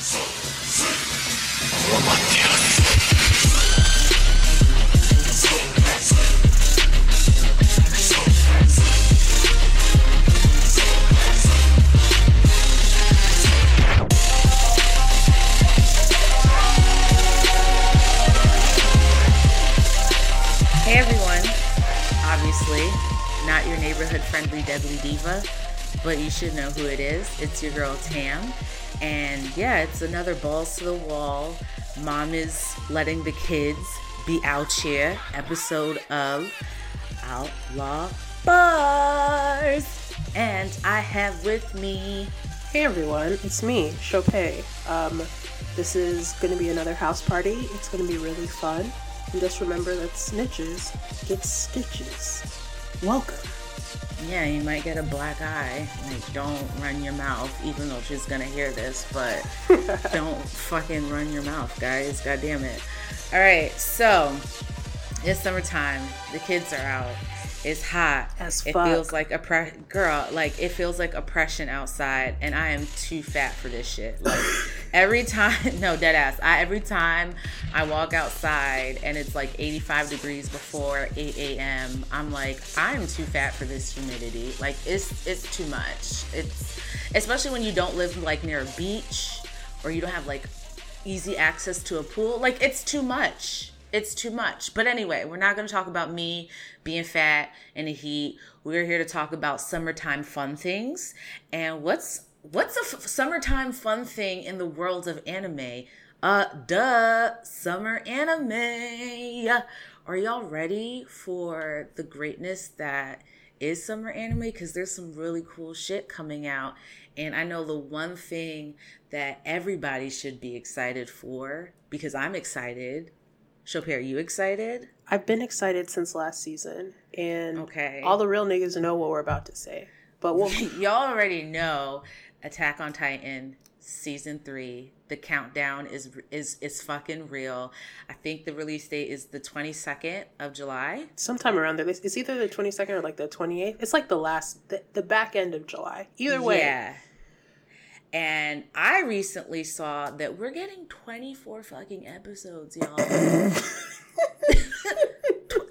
Hey everyone. Obviously, not your neighborhood friendly deadly diva, but you should know who it is. It's your girl Tam. And yeah, it's another balls to the wall. Mom is letting the kids be out here episode of Outlaw Barz. And I have with me Hey everyone, it's me, Sope. Um, this is going to be another house party. It's going to be really fun. And just remember that snitches get stitches. Welcome. Yeah, you might get a black eye. Like, don't run your mouth, even though she's gonna hear this, but don't fucking run your mouth, guys. God damn it. All right, so it's summertime. The kids are out. It's hot. As fuck. it feels like a pre- girl. Like it feels like oppression outside, and I am too fat for this shit. Like every time, no dead ass. I every time I walk outside and it's like 85 degrees before 8 a.m. I'm like, I'm too fat for this humidity. Like it's it's too much. It's especially when you don't live like near a beach or you don't have like easy access to a pool. Like it's too much. It's too much. But anyway, we're not going to talk about me being fat in the heat. We're here to talk about summertime fun things. And what's what's a f- summertime fun thing in the world of anime? Uh, duh, summer anime. Are y'all ready for the greatness that is summer anime? Because there's some really cool shit coming out. And I know the one thing that everybody should be excited for, because I'm excited. Sope, are you excited? I've been excited since last season, and Okay. all the real niggas know what we're about to say. But we'll, Y'all already know Attack on Titan season 3. The countdown is is is fucking real. I think the release date is the 22nd of July. sometime around there, it's either the 22nd or like the 28th. It's like the last, the, the back end of July. Either way, Yeah. And I recently saw that we're getting 24 fucking episodes, y'all.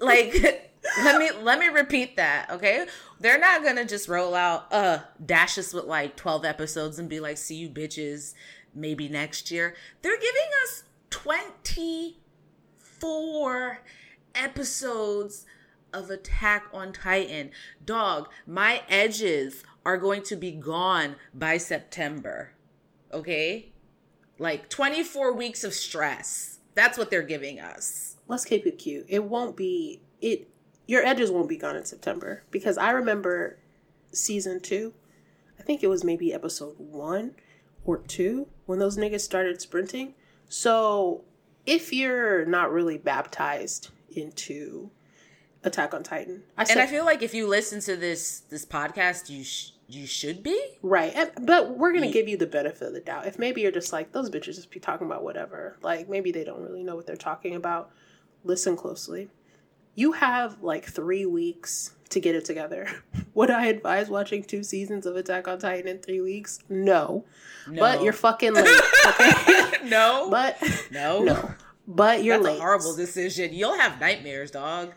like let me let me repeat that, okay? They're not to just roll out uh dash us with like 12 episodes and be like see you bitches maybe next year. They're giving us 24 episodes of Attack on Titan. Dog, my edges are going to be gone by September. Okay? Like 24 weeks of stress. That's what they're giving us. let's keep it cute. It won't be it. Your edges won't be gone in September because I remember season two. I think it was maybe episode one or two when those niggas started sprinting. So if you're not really baptized into Attack on Titan, I said And I feel like if you listen to this this podcast, you sh- you should be. right, and, but we're gonna give you the benefit of the doubt. If maybe you're just like those bitches just be talking about whatever, like maybe they don't really know what they're talking about. Listen closely. You have like three weeks to get it together. Would I advise watching two seasons of Attack on Titan in three weeks? No. But you're fucking late. Okay. No. but no. no. But you're That's late. a horrible decision. You'll have nightmares, dog.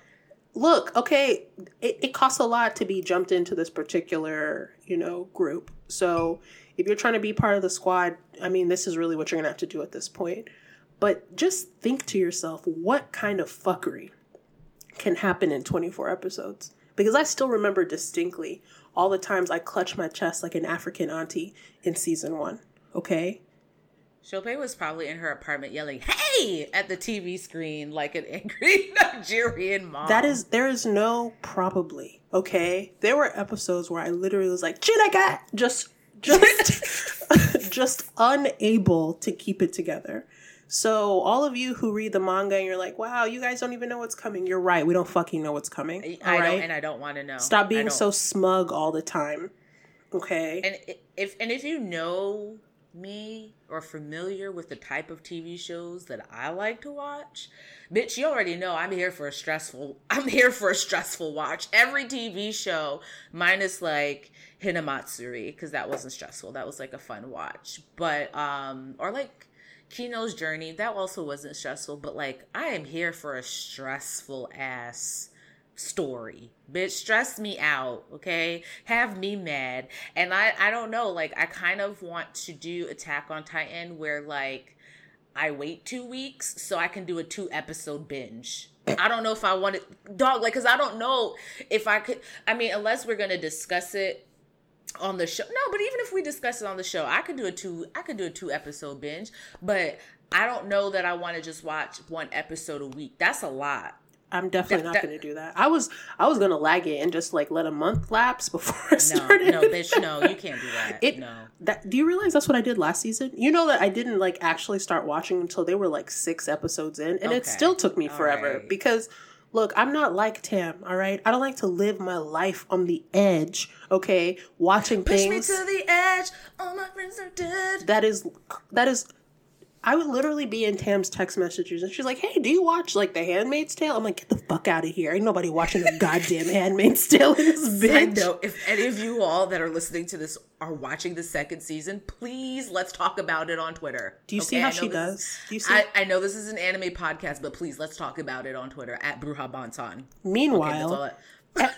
look, okay, it, it costs a lot to be jumped into this particular, you know, group. So if you're trying to be part of the squad, I mean, this is really what you're gonna have to do at this point. But just think to yourself, what kind of fuckery can happen in 24 episodes? Because I still remember distinctly all the times I clutched my chest like an African auntie in season one. Okay? Sope was probably in her apartment yelling, "Hey!" at the TV screen like an angry Nigerian mom. That is, there is no probably. Okay, there were episodes where I literally was like, "Chinaka," just, just, just unable to keep it together. So all of you who read the manga and you're like, "Wow, you guys don't even know what's coming." You're right. We don't fucking know what's coming. I all don't, and I don't want to know. Stop being so smug all the time. Okay. And if and if you know me or familiar with the type of TV shows that I like to watch, bitch, you already know I'm here for a stressful I'm here for a stressful watch. Every TV show minus like Hinamatsuri cuz that wasn't stressful. That was like a fun watch. But um or like Kino's Journey, that also wasn't stressful, but like I am here for a stressful ass story. Bitch, stress me out, okay? Have me mad. And I I don't know, like I kind of want to do Attack on Titan where like I wait 2 weeks so I can do a 2 episode binge. I don't know if I want it dog like cuz I don't know if I could I mean unless we're going to discuss it on the show. No, but even if we discuss it on the show, I could do a two I could do a two episode binge, but I don't know that I want to just watch one episode a week. That's a lot. I'm definitely that, not going to do that. I was I was going to lag it and just like let a month lapse before I started. No, no, bitch, no, you can't do that. It, no. That do you realize that's what I did last season? You know that I didn't like actually start watching until they were like 6 episodes in and okay. it still took me forever right. because Look, I'm not like Tam, all right? I don't like to live my life on the edge, okay? Watching Push things. Push me to the edge. All my friends are dead. That is that is I would literally be in Tam's text messages and she's like, Hey, do you watch like The Handmaid's Tale? I'm like, Get the fuck out of here. Ain't nobody watching the goddamn Handmaid's Tale in this bitch. know if any of you all that are listening to this are watching the second season, please let's talk about it on Twitter. Do you okay? see how she does? Is, do you see? I, I, know this is an anime podcast, but please let's talk about it on Twitter at Bruja Bantan. Meanwhile, okay,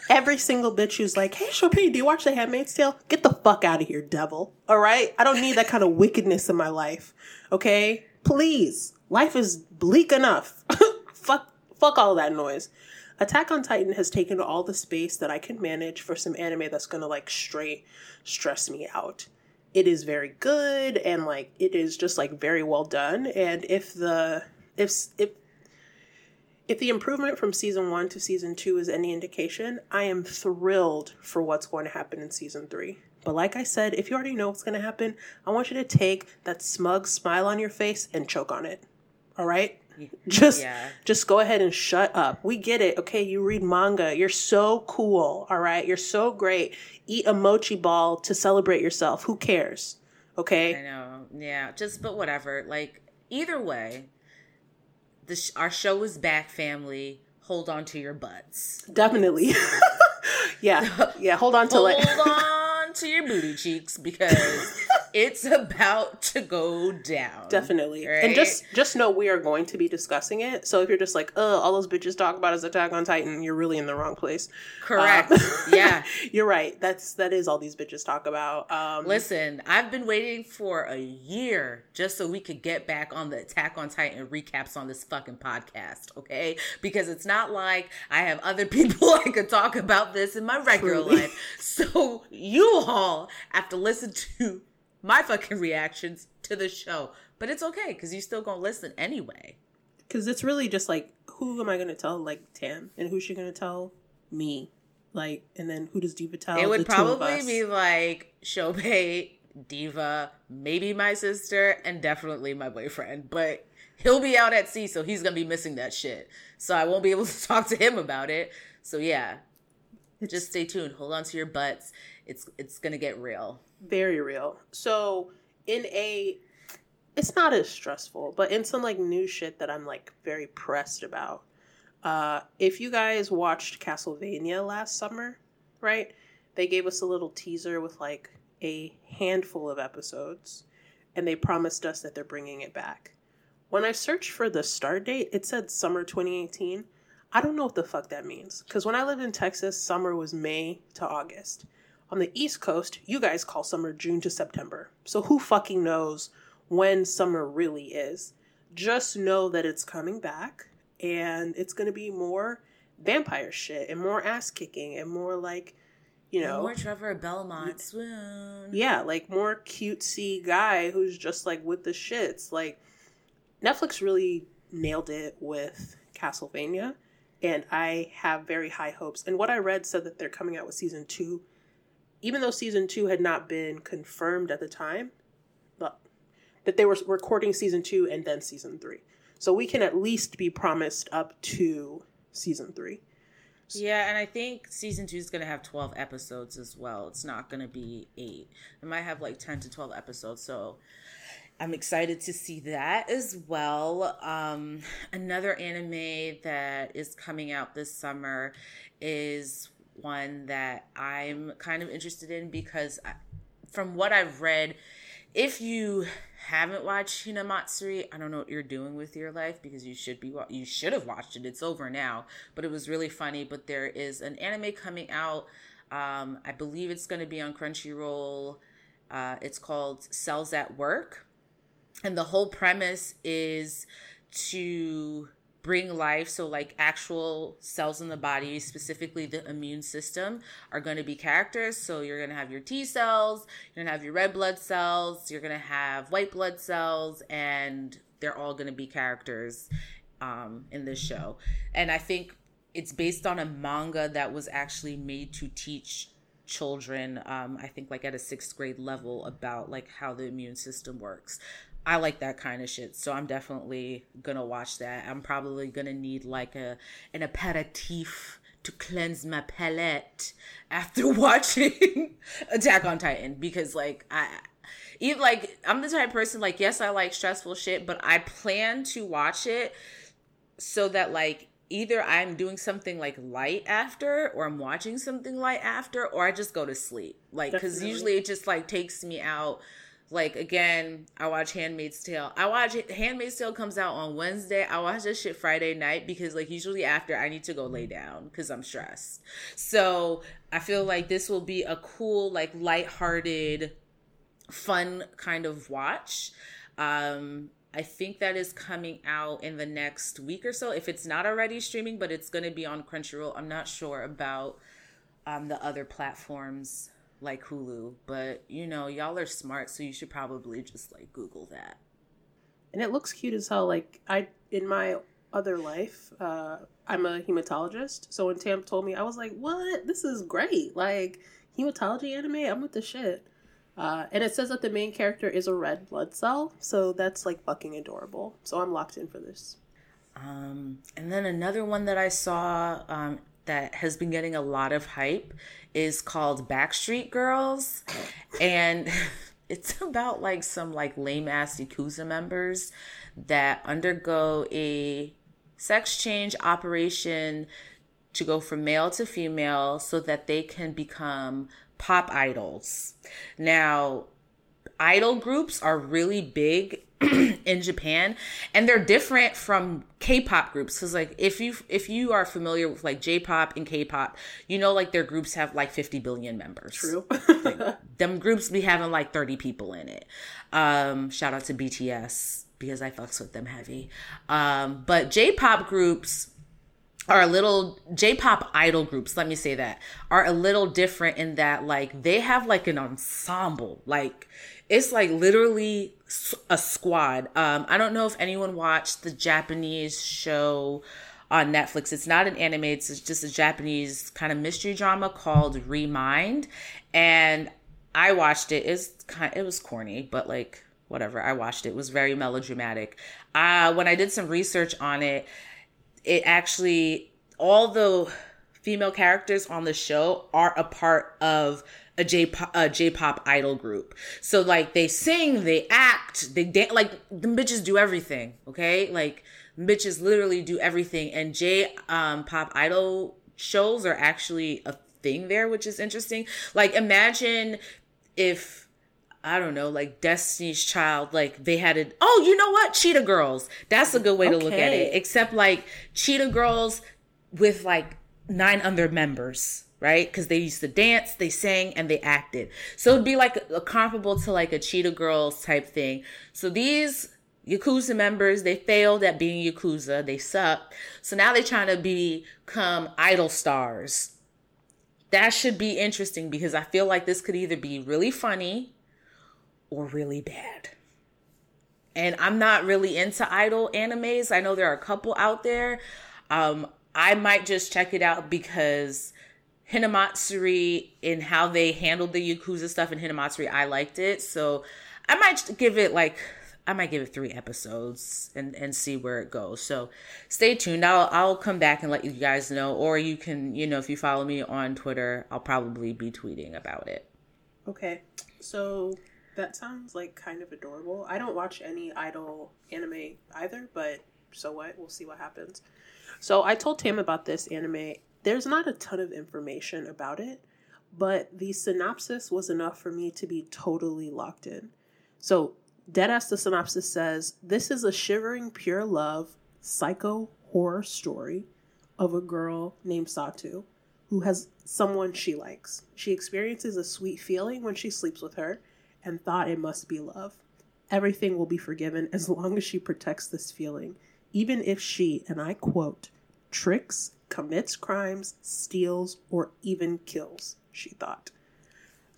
every single bitch who's like, "Hey, Sope, do you watch The Handmaid's Tale?" Get the fuck out of here, devil. All right, I don't need that kind of wickedness in my life. Okay, please. Life is bleak enough. fuck, fuck all that noise. Attack on Titan has taken all the space that I can manage for some anime that's gonna like straight stress me out. It is very good and like it is just like very well done. And if the if if if the improvement from season one to season two is any indication, I am thrilled for what's going to happen in season three. But like I said, if you already know what's going to happen, I want you to take that smug smile on your face and choke on it. All right? Just yeah. just go ahead and shut up. We get it. Okay, you read manga. You're so cool. All right? You're so great. Eat a mochi ball to celebrate yourself. Who cares? Okay? I know. Yeah, just but whatever. Like either way, this our show is back, family. Hold on to your butts. Definitely. yeah, yeah. Hold on to hold like. Hold on to your booty cheeks because it's about to go down. Definitely. Right? And just just know we are going to be discussing it. So if you're just like, oh, all those bitches talk about is Attack on Titan, you're really in the wrong place. Correct. Um, yeah. You're right. That's that is all these bitches talk about. Um, Listen, I've been waiting for a year just so we could get back on the Attack on Titan recaps on this fucking podcast, okay? Because it's not like I have other people I could talk about this in my regular Truly. life. So you all have to listen to my fucking reactions to the show. But it's okay because you're still gonna listen anyway. Because it's really just like, who am I gonna tell? Like Tam, and who's she gonna tell? Me. Like, and then who does Diva tell? It would probably be like Sope, Diva, maybe my sister, and definitely my boyfriend. But he'll be out at sea, so he's gonna be missing that shit. So I won't be able to talk to him about it. So yeah, it's, just stay tuned. Hold on to your butts. It's it's gonna get real very real. So in a it's not as stressful, but in some like new shit that I'm like very pressed about. Uh if you guys watched Castlevania last summer, right? They gave us a little teaser with like a handful of episodes and they promised us that they're bringing it back. When I searched for the start date, it said summer 2018. I don't know what the fuck that means cuz when I lived in Texas, summer was May to August. On the East Coast, you guys call summer June to September. So who fucking knows when summer really is? Just know that it's coming back and it's going to be more vampire shit and more ass kicking and more like, you know. More Trevor Belmont swoon. Yeah, like more cutesy guy who's just like with the shits. Like, Netflix really nailed it with Castlevania and I have very high hopes. And what I read said that they're coming out with season two even though season two had not been confirmed at the time, but that they were recording season two and then season three. So we can at least be promised up to season three. Yeah, and I think season two is going to have 12 episodes as well. It's not going to be eight. It might have like 10 to 12 episodes. So I'm excited to see that as well. Um, another anime that is coming out this summer is one that I'm kind of interested in because I, from what I've read, if you haven't watched Hinamatsuri, I don't know what you're doing with your life because you should be you should have watched it. It's over now, but it was really funny. But there is an anime coming out. Um, I believe it's going to be on Crunchyroll. Uh, it's called Cells at Work, and the whole premise is to bring life so like actual cells in the body specifically the immune system are going to be characters. So you're going to have your t cells you're going to have your red blood cells you're going to have white blood cells and they're all going to be characters um, in this show. And i think it's based on a manga that was actually made to teach children um, i think like at a sixth grade level about like how the immune system works I like that kind of shit. So I'm definitely gonna watch that. I'm probably gonna need like a an aperitif to cleanse my palate after watching Attack on Titan because like I even like I'm the type person like yes I like stressful shit but I plan to watch it so that like either I'm doing something like light after or I'm watching something light after or I just go to sleep like cuz usually it just like takes me out like again, I watch Handmaid's Tale. I watch. Handmaid's Tale comes out on Wednesday. I watch this shit Friday night because like usually after I need to go lay down because I'm stressed. So I feel like this will be a cool, like lighthearted, fun kind of watch. Um, I think that is coming out in the next week or so. If it's not already streaming, but it's going to be on Crunchyroll. I'm not sure about um, the other platforms like Hulu, but you know, y'all are smart, so you should probably just like Google that. And it looks cute as hell. Like I in my other life, uh, I'm a hematologist. So when Tam told me, I was like, "What? This is great! Like hematology anime. I'm with the shit." Uh, and it says that the main character is a red blood cell, so that's like fucking adorable. So I'm locked in for this. Um, and then another one that I saw um, that has been getting a lot of hype is called Backstreet Girls. And it's about like some like lame ass Yakuza members that undergo a sex change operation to go from male to female so that they can become pop idols. Now, idol groups are really big in Japan and they're different from K-pop groups cuz like if you if you are familiar with like J-pop and K-pop you know like their groups have like 50 billion members. True. like, them groups be having like 30 people in it. Um shout out to BTS because I fucks with them heavy. Um but J-pop groups are a little J-pop idol groups, let me say that, are a little different in that like they have like an ensemble. Like it's like literally a squad. Um, I don't know if anyone watched the Japanese show on Netflix. It's not an anime, it's just a Japanese kind of mystery drama called Re:Mind. And I watched it. It's kind of, it was corny, but like whatever. I watched it. It was very melodramatic. Uh when I did some research on it, it actually all the female characters on the show are a part of a J a J-pop idol group. So like they sing, they act, they dance, like the bitches do everything. Okay, like bitches literally do everything. And J um, pop idol shows are actually a thing there, which is interesting. Like imagine if. I don't know, like Destiny's Child, like they had it. Oh, you know what? Cheetah Girls. That's a good way to look at it. Except like Cheetah Girls with like nine other members right? Because they used to dance, they sang, and they acted. So it'd be like a, a comparable to like a Cheetah Girls type thing. So these Yakuza members, they failed at being Yakuza. They suck. So now they're trying to become idol stars. That should be interesting because I feel like this could either be really funny or really bad. And I'm not really into idol animes. I know there are a couple out there. Um, I might just check it out because Hinamatsuri and how they handled the Yakuza stuff in Hinamatsuri, I liked it. So I might give it like I might give it three episodes and and see where it goes. So stay tuned. I'll I'll come back and let you guys know, or you can you know if you follow me on Twitter, I'll probably be tweeting about it. Okay, so that sounds like kind of adorable. I don't watch any idol anime either, but so what? We'll see what happens. So I told Tam about this anime. There's not a ton of information about it, but the synopsis was enough for me to be totally locked in. So Deadass the synopsis says this is a shivering pure love psycho horror story of a girl named Satu who has someone she likes. She experiences a sweet feeling when she sleeps with her and thought it must be love. Everything will be forgiven as long as she protects this feeling, even if she, and I quote, tricks, commits crimes, steals, or even kills, she thought.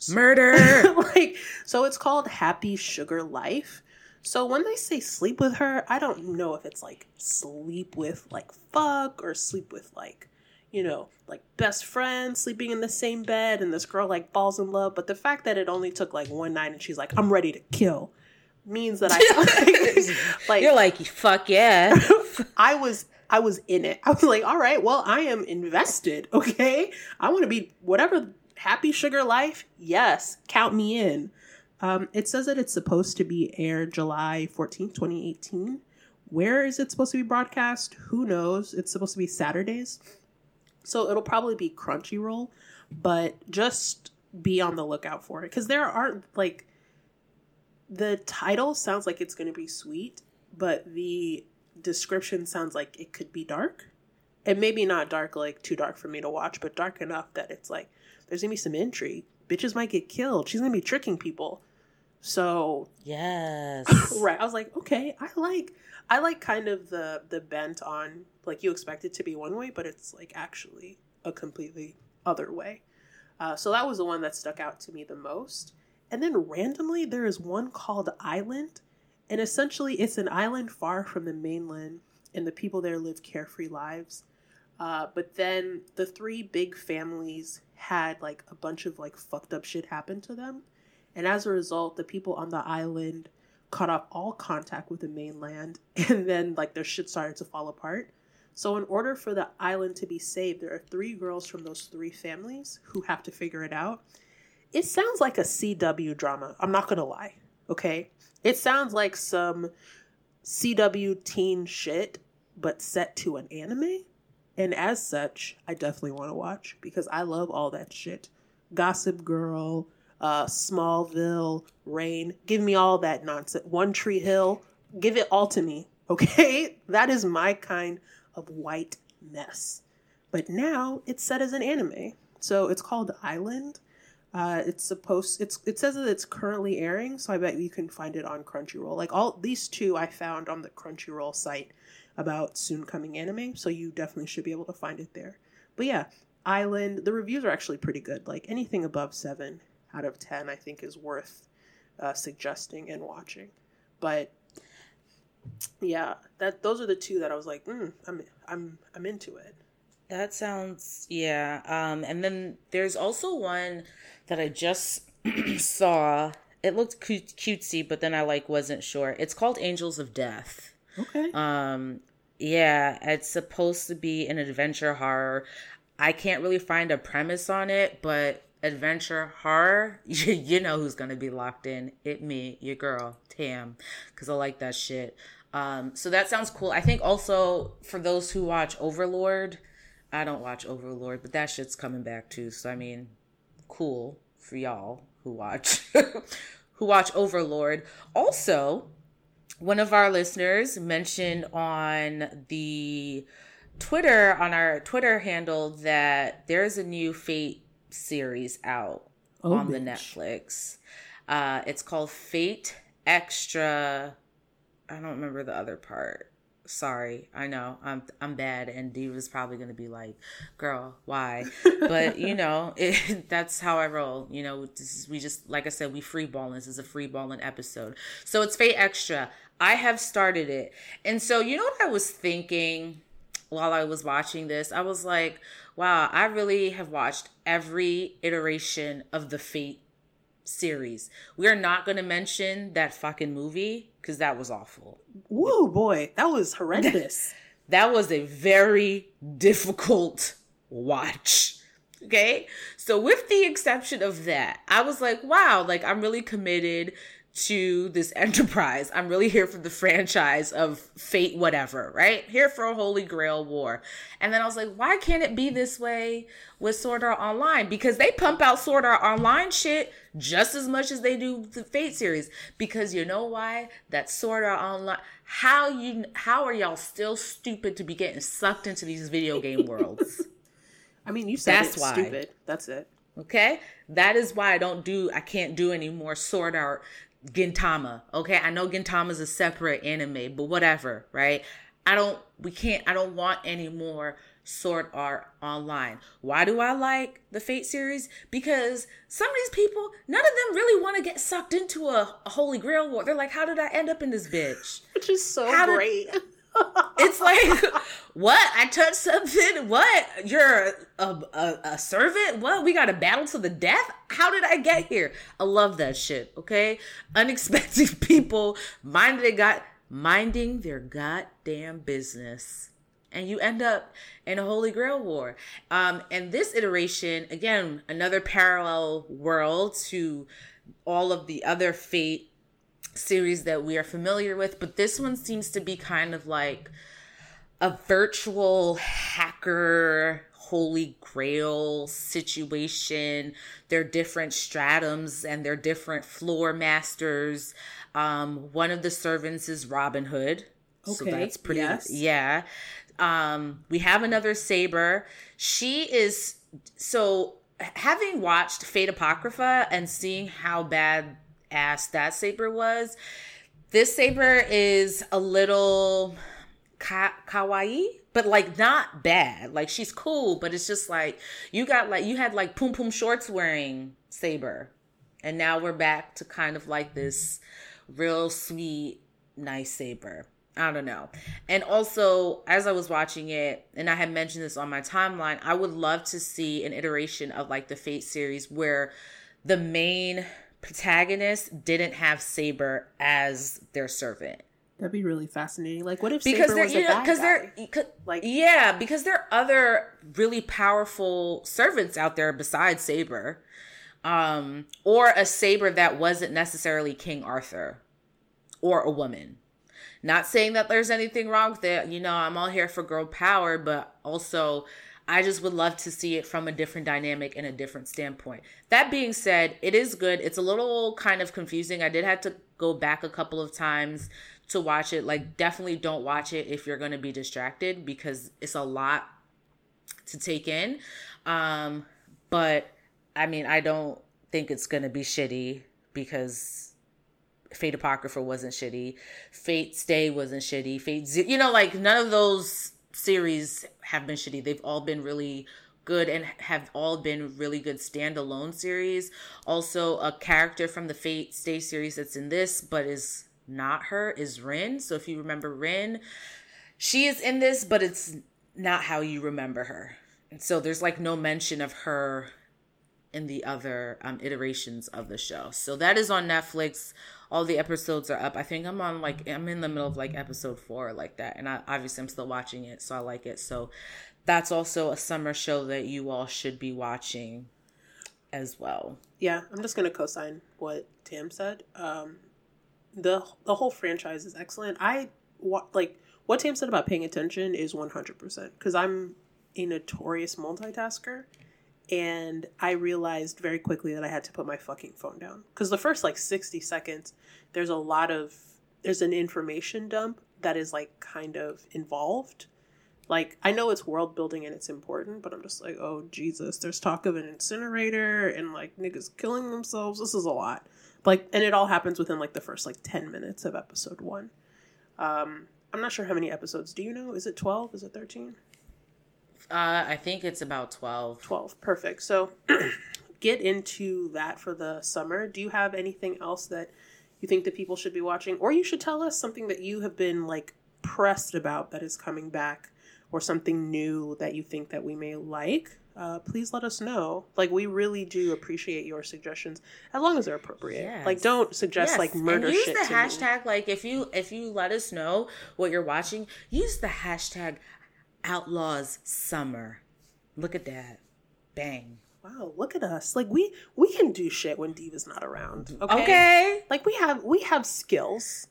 Murder! like, so it's called Happy Sugar Life. So when they say sleep with her, I don't know if it's like sleep with like fuck or sleep with like, you know, like best friends sleeping in the same bed and this girl like falls in love. But the fact that it only took like one night and she's like, I'm ready to kill means that I like You're like, fuck yeah. I was I was in it. I was like, all right, well, I am invested, okay? I want to be whatever happy sugar life. Yes, count me in. Um, it says that it's supposed to be aired July 14th, 2018. Where is it supposed to be broadcast? Who knows? It's supposed to be Saturdays. So it'll probably be Crunchyroll, but just be on the lookout for it because there aren't like the title sounds like it's going to be sweet, but the description sounds like it could be dark. And maybe not dark, like too dark for me to watch, but dark enough that it's like there's gonna be some intrigue. Bitches might get killed. She's gonna be tricking people. So yes, right. I was like, okay, I like, I like kind of the the bent on like you expect it to be one way, but it's like actually a completely other way. Uh, so that was the one that stuck out to me the most. And then randomly, there is one called Island, and essentially it's an island far from the mainland, and the people there live carefree lives. Uh, but then the three big families had like a bunch of like fucked up shit happen to them. And as a result, the people on the island cut off all contact with the mainland and then like their shit started to fall apart. So in order for the island to be saved, there are three girls from those three families who have to figure it out. It sounds like a CW drama. I'm not going to lie. Okay? It sounds like some CW teen shit but set to an anime. And as such, I definitely want to watch because I love all that shit. Gossip Girl, uh, Smallville, Reign. Give me all that nonsense. One Tree Hill. Give it all to me. Okay? That is my kind of white mess. But now it's set as an anime. So it's called Island. Uh, it's supposed it's it says that it's currently airing, so I bet you can find it on Crunchyroll. Like all these two I found on the Crunchyroll site about soon coming anime, so you definitely should be able to find it there. But yeah, Island, the reviews are actually pretty good. Like anything above 7 out of 10 I think is worth uh, suggesting and watching. But yeah, that those are the two that I was like, mm, I'm I'm I'm into it. That sounds yeah. Um, and then there's also one that I just saw. It looked cutesy, but then I like wasn't sure. It's called Angels of Death. Okay. Um, yeah, it's supposed to be an adventure horror. I can't really find a premise on it, but adventure horror, you, you know who's gonna be locked in. It me, your girl, Tam, because I like that shit. Um, so that sounds cool. I think also for those who watch Overlord, I don't watch Overlord, but that shit's coming back too. So I mean, cool for y'all who watch who watch Overlord. Also, one of our listeners mentioned on the Twitter, on our Twitter handle, that there's a new Fate series out oh, on bitch. the Netflix. Uh, it's called Fate Extra. I don't remember the other part. Sorry, I know I'm I'm bad, and Diva's probably gonna be like, "Girl, why?" But you know, it, that's how I roll. You know, is, we just like I said, we free balling. This is a free balling episode, so it's Fate Extra. I have started it. And so, you know what I was thinking while I was watching this? I was like, wow, I really have watched every iteration of the Fate series. We are not going to mention that fucking movie because that was awful. Whoa, boy, that was horrendous. that was a very difficult watch. Okay. So, with the exception of that, I was like, wow, like I'm really committed to this enterprise. I'm really here for the franchise of fate, whatever, right? Here for a Holy Grail war. And then I was like, why can't it be this way with Sword Art Online? Because they pump out Sword Art Online shit just as much as they do the Fate series. Because you know why? That Sword Art Online. How you? How are y'all still stupid to be getting sucked into these video game worlds? I mean, you said That's it's why. stupid. That's it. Okay, that is why I don't do. I can't do any more Sword Art Gintama. Okay, I know Gintama's a separate anime, but whatever, right? I don't we can't I don't want any more sword art online. Why do I like the Fate series? Because some of these people, none of them really want to get sucked into a, a, holy grail war. They're like, how did I end up in this bitch? Which is so how great. Did, it's like, what? I touched something? What? You're a, a, a, servant? What? We got a battle to the death? How did I get here? I love that shit, okay? Unexpected people minding they got minding their goddamn business. And you end up in a Holy Grail War. Um, and this iteration, again, another parallel world to all of the other Fate series that we are familiar with, but this one seems to be kind of like a virtual hacker holy grail situation. They're different stratums and they're different floor masters. Um, one of the servants is Robin Hood. Okay. So that's pretty yes. yeah. Um, we have another saber. She is so having watched Fate Apocrypha and seeing how bad ass that saber was. This saber is a little ka- kawaii, but like not bad. Like she's cool, but it's just like you got like you had like poom poom shorts wearing saber, and now we're back to kind of like this real sweet, nice saber. I don't know. And also, as I was watching it, and I had mentioned this on my timeline, I would love to see an iteration of like the Fate series where the main protagonist didn't have Saber as their servant. That'd be really fascinating. Like, what if because Saber was you know, because there, like, yeah, because there are other really powerful servants out there besides Saber, um, or a Saber that wasn't necessarily King Arthur, or a woman. Not saying that there's anything wrong with it. You know, I'm all here for girl power, but also I just would love to see it from a different dynamic and a different standpoint. That being said, it is good. It's a little kind of confusing. I did have to go back a couple of times to watch it. Like, definitely don't watch it if you're going to be distracted because it's a lot to take in. Um, but I mean, I don't think it's going to be shitty because Fate Apocrypha wasn't shitty. Fate Stay wasn't shitty. Fate, Z- you know, like none of those series have been shitty. They've all been really good and have all been really good standalone series. Also, a character from the Fate Stay series that's in this, but is not her, is Rin. So if you remember Rin, she is in this, but it's not how you remember her. And so there's like no mention of her in the other um, iterations of the show. So that is on Netflix all the episodes are up. I think I'm on like I'm in the middle of like episode four like that, and I obviously I'm still watching it, so I like it. So that's also a summer show that you all should be watching as well. Yeah, I'm just gonna co-sign what Tam said. Um, the the whole franchise is excellent. I like what Tam said about paying attention is 100 percent because I'm a notorious multitasker and I realized very quickly that I had to put my fucking phone down. Because the first like 60 seconds there's a lot of there's an information dump that is like kind of involved. Like I know it's world building and it's important but I'm just like oh Jesus there's talk of an incinerator and like niggas killing themselves. This is a lot. Like and it all happens within like the first like 10 minutes of episode 1 um I'm not sure how many episodes. Do you know? Is it 12 is it 13 uh, I think it's about 12. 12. Perfect. So get into that for the summer. Do you have anything else that you think that people should be watching? Or you should tell us something that you have been like pressed about that is coming back or something new that you think that we may like. uh, please let us know. Like we really do appreciate your suggestions as long as they're appropriate. Yes. Like don't suggest Yes, like murder and use shit. the to me. hashtag like if you if you let us know what you're watching use the hashtag outlaws summer look at that bang Wow, look at us. Like we we can do shit when Diva's not around. Mm-hmm. Okay. okay Like we have we have skills.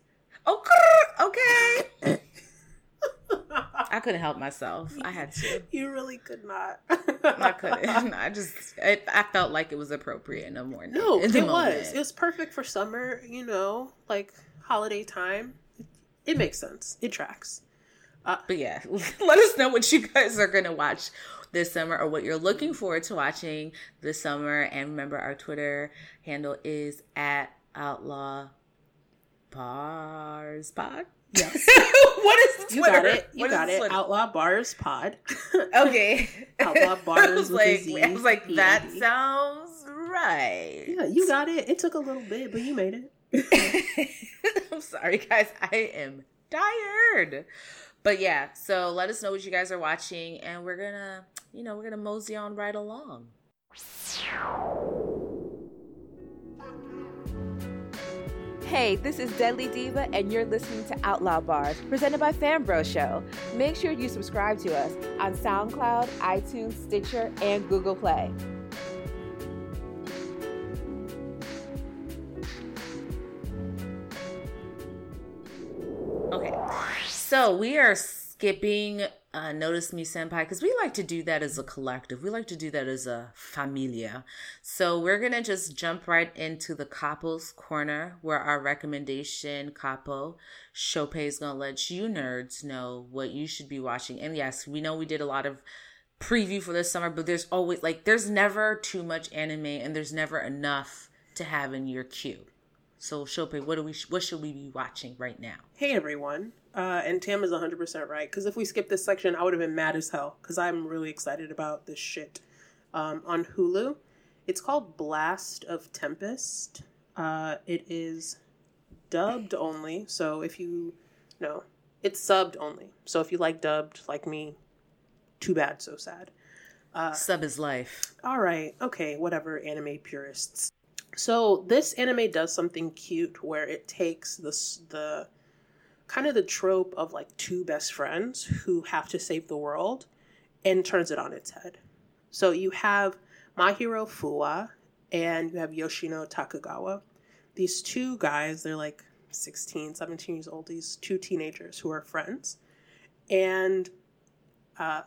okay okay i couldn't help myself i had to You really could not. i couldn't i just it, i felt like it was appropriate in the morning No, it the was. It was perfect for summer, you know, like holiday time. It makes sense. It tracks. Uh, but yeah, let us know what you guys are going to watch this summer or what you're looking forward to watching this summer. And remember, our Twitter handle is at Outlaw Barz Pod. Yes. what is Twitter? You got it. You What got it. Twitter? Outlaw Barz Pod. Okay. Outlaw I Bars was with like, Z, I was like, that sounds right. Yeah, you got it. It took a little bit, but you made it. I'm sorry, guys. I am tired. But yeah, so let us know what you guys are watching, and we're gonna, you know, we're gonna mosey on right along. Hey, this is Deadly Diva, and you're listening to Outlaw Barz, presented by Fanbro Show. Make sure you subscribe to us on SoundCloud, iTunes, Stitcher, and Google Play. So we are skipping uh, Notice Me Senpai because we like to do that as a collective. We like to do that as a familia. So we're gonna just jump right into the couples corner where our recommendation capo Sope is gonna let you nerds know what you should be watching. And yes, we know we did a lot of preview for this summer, but there's always like there's never too much anime and there's never enough to have in your queue. So Sope, what do we what should we be watching right now? Hey everyone. Uh, and Tam is 100% right. Because if we skip this section, I would have been mad as hell. Because I'm really excited about this shit. Um, on Hulu, it's called Blast of Tempest. Uh, it is dubbed only. So if you. No, it's subbed only. So if you like dubbed, like me, too bad, so sad. Sub is life. All right, okay, whatever, anime purists. So this anime does something cute where it takes the the kind of the trope of like two best friends who have to save the world and turns it on its head. So you have Mahiro Fuwa and you have Yoshino Takigawa. These two guys, they're like 16, 17 years old, these two teenagers who are friends. And uh,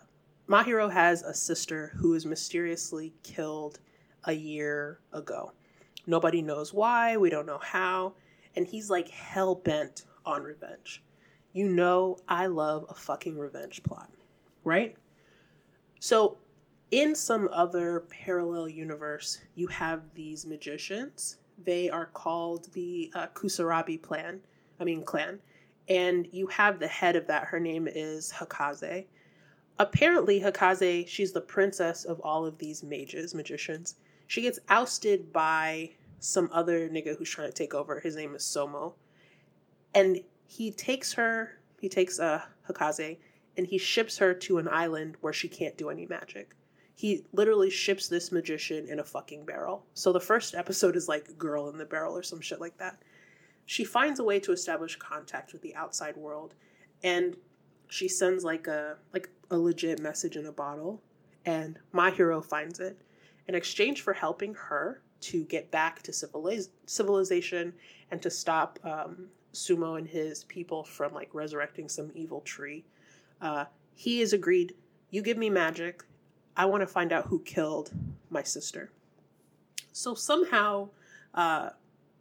Mahiro has a sister who was mysteriously killed a year ago. Nobody knows why, we don't know how, and he's like hell bent on revenge. You know, I love a fucking revenge plot, right? So, in some other parallel universe, you have these magicians. They are called the uh, Kusaribe Plan, I mean, clan. And you have the head of that. Her name is Hakaze apparently Hakaze, she's the princess of all of these mages, magicians. She gets ousted by some other nigga who's trying to take over. His name is Somo. And he takes her, he takes uh, Hakaze, and he ships her to an island where she can't do any magic. He literally ships this magician in a fucking barrel. So the first episode is like Girl in the Barrel or some shit like that. She finds a way to establish contact with the outside world, and she sends like a like a legit message in a bottle and Mahiro finds it in exchange for helping her to get back to civiliz- civilization and to stop um, sumo and his people from like resurrecting some evil tree. Uh, he has agreed you give me magic. I want to find out who killed my sister. So somehow uh,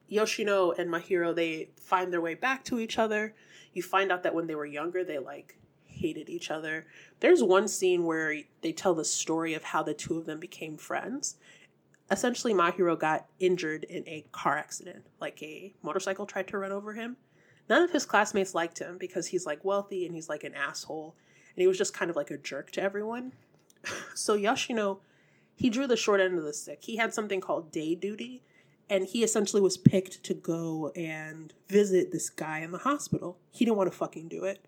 yoshino and mahiro they find their way back to each other. You find out that when they were younger they like hated each other. There's one scene where they tell the story of how the two of them became friends essentially mahiro got injured in a car accident. Like a motorcycle tried to run over him. None of his classmates liked him because he's like wealthy and he's like an asshole. And he was just kind of like a jerk to everyone. So yoshino he drew the short end of the stick. He had something called day duty and he essentially was picked to go and visit this guy in the hospital. He didn't want to fucking do it.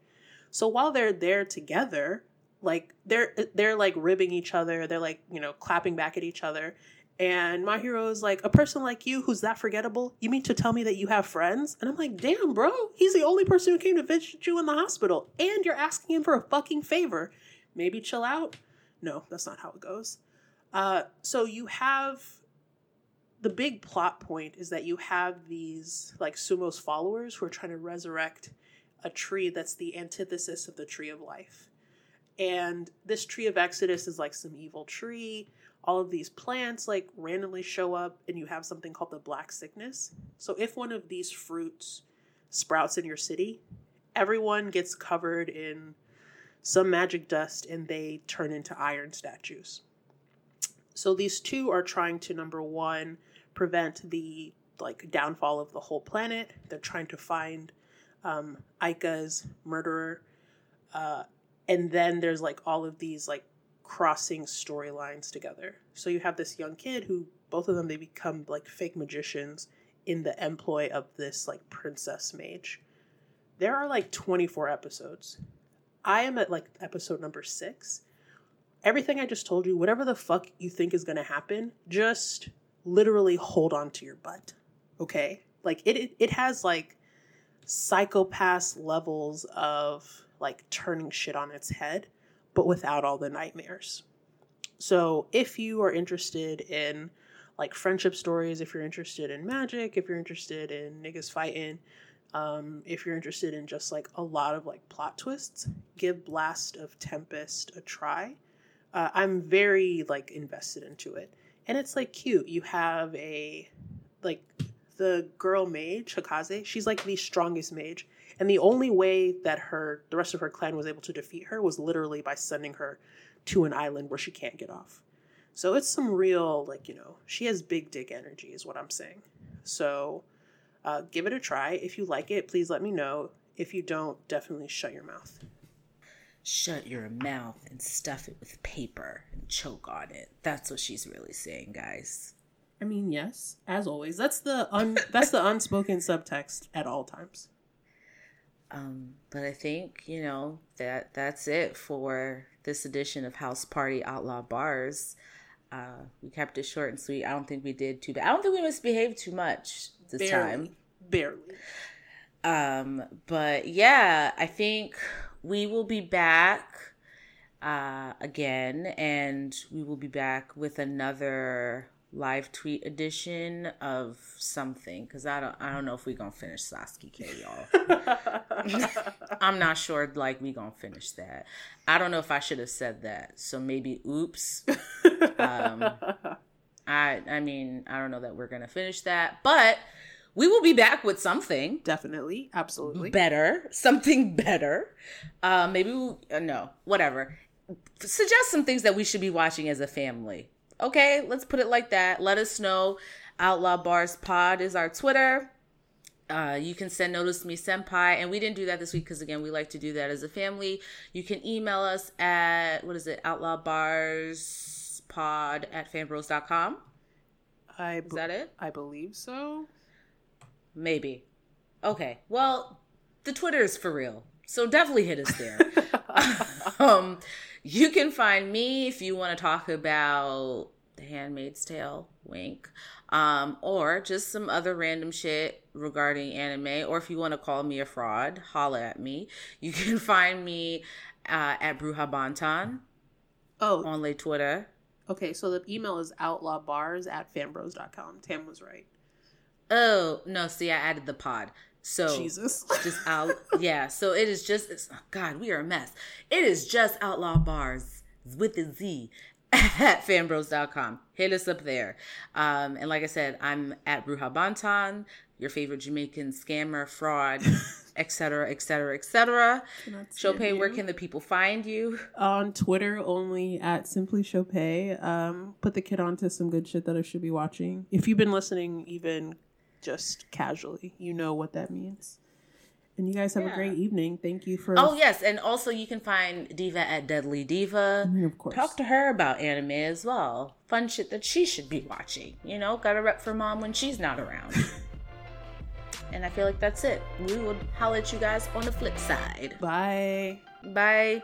So while they're there together, like they're they're like ribbing each other. They're like you know clapping back at each other and Mahiro is like a person like you who's that forgettable you mean to tell me that you have friends and i'm like damn bro he's the only person who came to visit you in the hospital and you're asking him for a fucking favor maybe chill out no that's not how it goes uh, so you have the big plot point is that you have these like Sumo's followers who are trying to resurrect a tree that's the antithesis of the tree of life. And this tree of Exodus is like some evil tree. All of these plants like randomly show up, and you have something called the black sickness. So, if one of these fruits sprouts in your city, everyone gets covered in some magic dust and they turn into iron statues. So, these two are trying to number one, prevent the like downfall of the whole planet. They're trying to find um, Aika's murderer, uh, and then there's like all of these like crossing storylines together. So you have this young kid who both of them they become like fake magicians in the employ of this like princess mage. There are like 24 episodes. I am at like episode number 6. Everything I just told you, whatever the fuck you think is going to happen, just literally hold on to your butt. Okay? Like it it, has like psychopath levels of like turning shit on its head, but without all the nightmares. So if you are interested in like friendship stories, if you're interested in magic, if you're interested in niggas fighting, um, if you're interested in just like a lot of like plot twists, give Blast of Tempest a try. Uh, I'm very like invested into it and it's like cute. You have a like the girl mage Hakaze. She's like the strongest mage, and the only way that her the rest of her clan was able to defeat her was literally by sending her to an island where she can't get off. So it's some real like you know she has big dick energy is what I'm saying. So uh, give it a try. If you like it, please let me know. If you don't, definitely shut your mouth shut your mouth and stuff it with paper and choke on it. That's what she's really saying, guys. I mean, yes, as always. That's the un that's the unspoken subtext at all times. Um, but I think, you know, that that's it for this edition of House Party Outlaw Barz. Uh, we kept it short and sweet. I don't think we did too bad. I don't think we misbehaved too much this barely, time. Barely. Um, but yeah, I think we will be back uh, again, and we will be back with another live tweet edition of something because I don't I don't know if we're gonna finish Sasuke K y'all. I'm not sure like we gonna finish that. I don't know if I should have said that. So maybe oops. um, I I mean I don't know that we're gonna finish that, but we will be back with something definitely absolutely better something better uh maybe we uh, no whatever suggest some things that we should be watching as a family okay let's put it like that let us know outlaw barz pod is our twitter uh, you can send notice to me senpai and we didn't do that this week because again we like to do that as a family you can email us at what is it outlaw barz pod at fanbros.com I is that it i believe so Maybe. Okay. Well, the Twitter is for real. So definitely hit us there. um, you can find me if you want to talk about The Handmaid's Tale, wink, um, or just some other random shit regarding anime, or if you want to call me a fraud, holla at me. You can find me uh, at Bruja. Oh. On Le Twitter. Okay, so the email is outlawbarz at fanbros.com. Tam was right. Oh no! See, I added the pod. So Jesus, just out. yeah. So it is just. Oh God, we are a mess. It is just outlaw bars with a Z at fanbros.com. Hit us up there. Um, and like I said, I'm at Bruja Bantan, your favorite Jamaican scammer, fraud, etc., etc., etc. Sope, where can the people find you? On Twitter, only at Simply Sope. Um, put the kid onto some good shit that I should be watching. If you've been listening, even just casually. You know what that means. And you guys have yeah. a great evening. Thank you for. Oh yes, and also you can find Diva at Deadly Diva. Mean, of course. Talk to her about anime as well. Fun shit that she should be watching. You know, got to rep for mom when she's not around. and I feel like that's it. We will holler at you guys on the flip side. Bye. Bye.